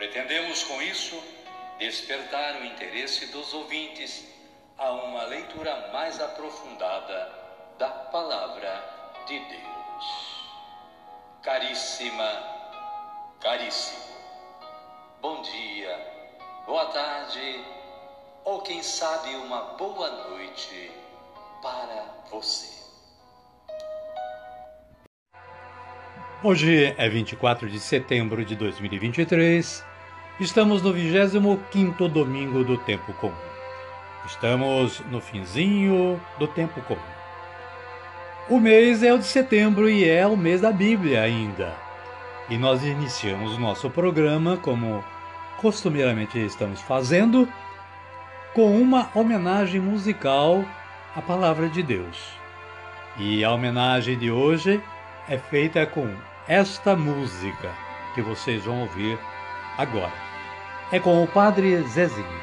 Pretendemos com isso despertar o interesse dos ouvintes a uma leitura mais aprofundada da Palavra de Deus. Caríssima, caríssimo, bom dia, boa tarde ou quem sabe uma boa noite para você. Hoje é 24 de setembro de 2023 Estamos no 25 domingo do tempo comum. Estamos no finzinho do tempo comum. O mês é o de setembro e é o mês da Bíblia ainda. E nós iniciamos nosso programa, como costumeiramente estamos fazendo, com uma homenagem musical à Palavra de Deus. E a homenagem de hoje é feita com esta música que vocês vão ouvir agora é com o Padre Zezinho.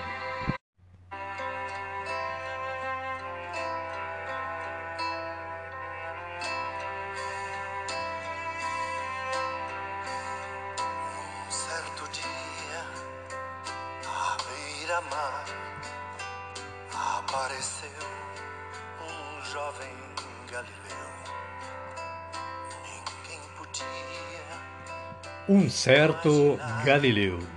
Um certo Galileu.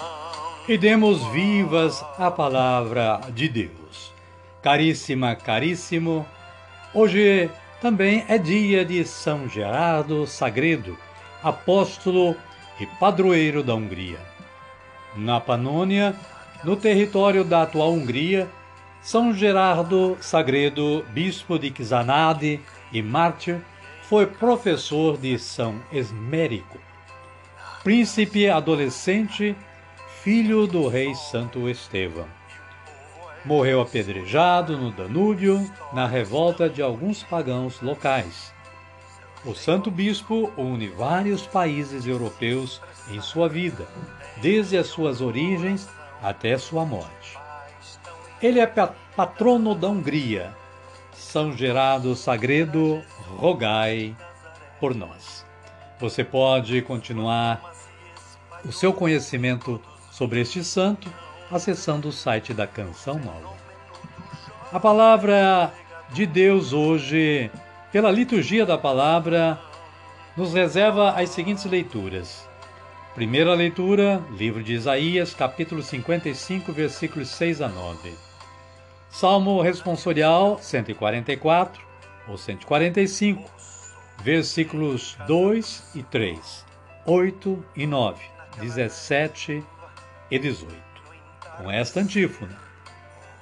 E demos vivas a palavra de Deus. Caríssima, caríssimo, hoje também é dia de São Gerardo Sagredo, apóstolo e padroeiro da Hungria. Na Panônia, no território da atual Hungria, São Gerardo Sagredo, bispo de Kizanade e mártir, foi professor de São Esmérico, príncipe adolescente, filho do rei Santo Estevão. Morreu apedrejado no Danúbio na revolta de alguns pagãos locais. O santo bispo une vários países europeus em sua vida, desde as suas origens até sua morte. Ele é patrono da Hungria. São Gerardo Sagredo, rogai por nós. Você pode continuar o seu conhecimento sobre este santo acessando o site da Canção Nova. A palavra de Deus hoje, pela liturgia da palavra, nos reserva as seguintes leituras. Primeira leitura, livro de Isaías, capítulo 55, versículos 6 a 9. Salmo responsorial 144 ou 145, versículos 2 e 3, 8 e 9, 17 e 18. Com esta antífona: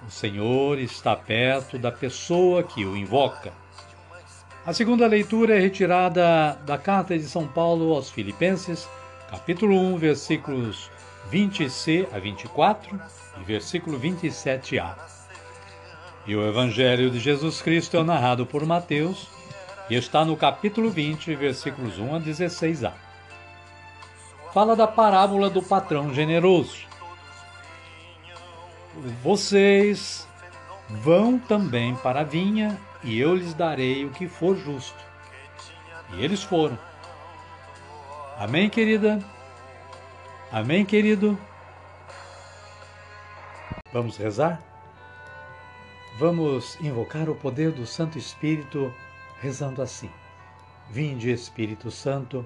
O Senhor está perto da pessoa que o invoca. A segunda leitura é retirada da carta de São Paulo aos Filipenses, capítulo 1, versículos 20c a 24 e versículo 27a. E o Evangelho de Jesus Cristo é narrado por Mateus e está no capítulo 20, versículos 1 a 16a. Fala da parábola do patrão generoso. Vocês vão também para a vinha e eu lhes darei o que for justo. E eles foram. Amém, querida? Amém, querido? Vamos rezar? Vamos invocar o poder do Santo Espírito rezando assim: Vinde, Espírito Santo,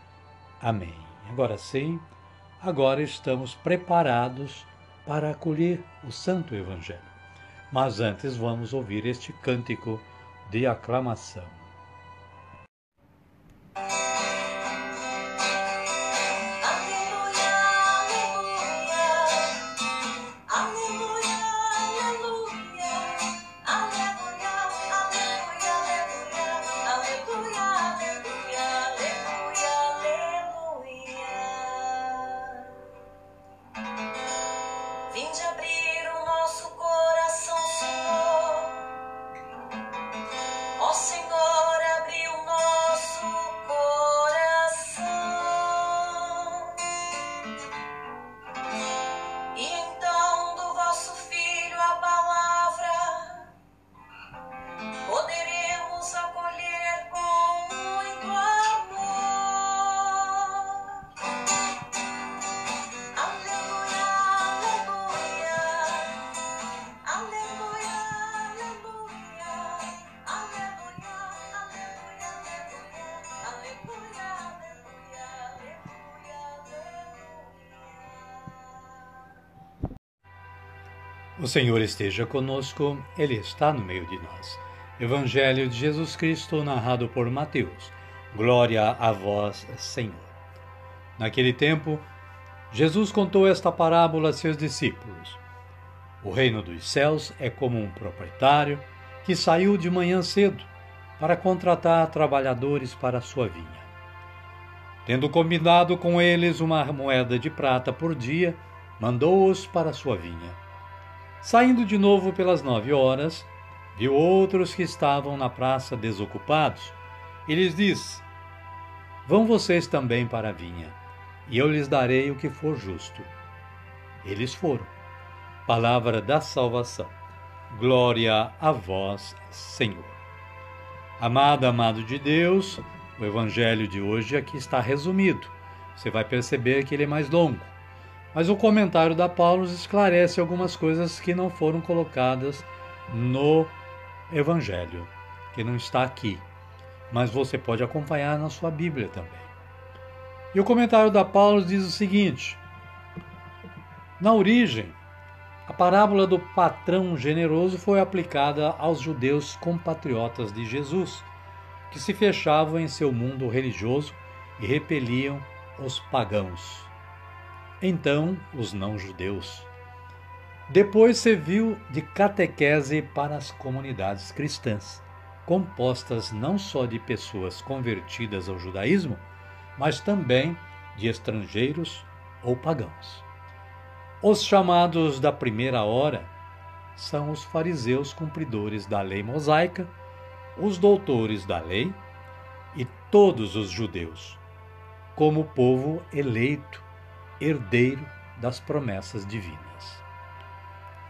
Amém. Agora sim, agora estamos preparados para acolher o Santo Evangelho. Mas antes vamos ouvir este cântico de aclamação. O Senhor esteja conosco, Ele está no meio de nós. Evangelho de Jesus Cristo, narrado por Mateus. Glória a vós, Senhor. Naquele tempo, Jesus contou esta parábola a seus discípulos. O reino dos céus é como um proprietário que saiu de manhã cedo para contratar trabalhadores para sua vinha. Tendo combinado com eles uma moeda de prata por dia, mandou-os para sua vinha. Saindo de novo pelas nove horas, viu outros que estavam na praça desocupados e lhes disse: Vão vocês também para a vinha, e eu lhes darei o que for justo. Eles foram. Palavra da salvação. Glória a vós, Senhor. Amado, amado de Deus, o evangelho de hoje aqui está resumido. Você vai perceber que ele é mais longo. Mas o comentário da Paulo esclarece algumas coisas que não foram colocadas no Evangelho, que não está aqui, mas você pode acompanhar na sua Bíblia também. E o comentário da Paulo diz o seguinte: Na origem, a parábola do patrão generoso foi aplicada aos judeus compatriotas de Jesus, que se fechavam em seu mundo religioso e repeliam os pagãos então os não-judeus. Depois serviu de catequese para as comunidades cristãs, compostas não só de pessoas convertidas ao judaísmo, mas também de estrangeiros ou pagãos. Os chamados da primeira hora são os fariseus cumpridores da lei mosaica, os doutores da lei e todos os judeus, como povo eleito herdeiro das promessas divinas.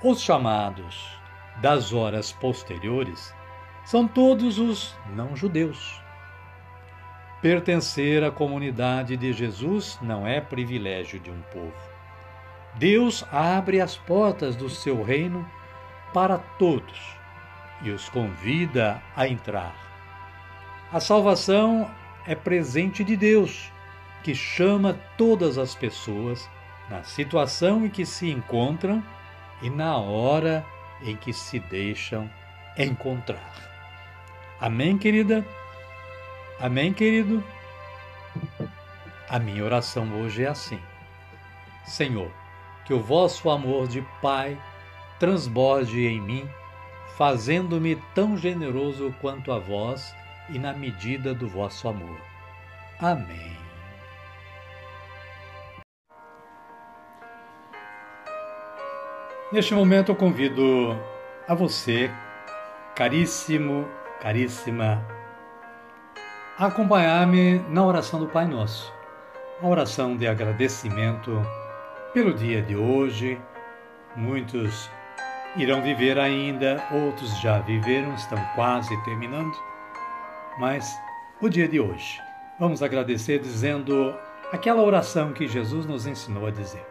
Os chamados das horas posteriores são todos os não-judeus. Pertencer à comunidade de Jesus não é privilégio de um povo. Deus abre as portas do seu reino para todos e os convida a entrar. A salvação é presente de Deus que chama todas as pessoas na situação em que se encontram e na hora em que se deixam encontrar. Amém, querida? Amém, querido? A minha oração hoje é assim: Senhor, que o vosso amor de Pai transborde em mim, fazendo-me tão generoso quanto a vós e na medida do vosso amor. Amém. Neste momento eu convido a você, caríssimo, caríssima acompanhar-me na oração do Pai Nosso, a oração de agradecimento pelo dia de hoje. Muitos irão viver ainda, outros já viveram, estão quase terminando, mas o dia de hoje. Vamos agradecer dizendo aquela oração que Jesus nos ensinou a dizer.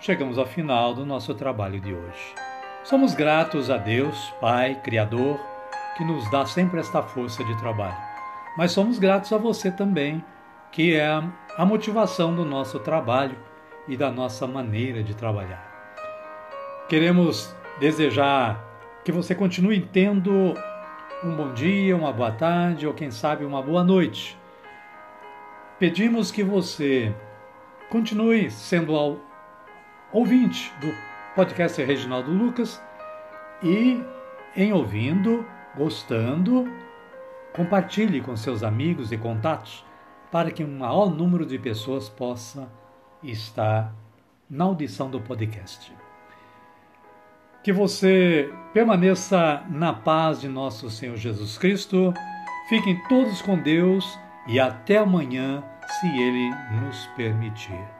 chegamos ao final do nosso trabalho de hoje. Somos gratos a Deus, Pai, Criador, que nos dá sempre esta força de trabalho. Mas somos gratos a você também, que é a motivação do nosso trabalho e da nossa maneira de trabalhar. Queremos desejar que você continue tendo um bom dia, uma boa tarde ou quem sabe uma boa noite. Pedimos que você continue sendo ouvinte do podcast Reginaldo Lucas e, em ouvindo, gostando, compartilhe com seus amigos e contatos para que um maior número de pessoas possa estar na audição do podcast. Que você permaneça na paz de nosso Senhor Jesus Cristo. Fiquem todos com Deus e até amanhã, se Ele nos permitir.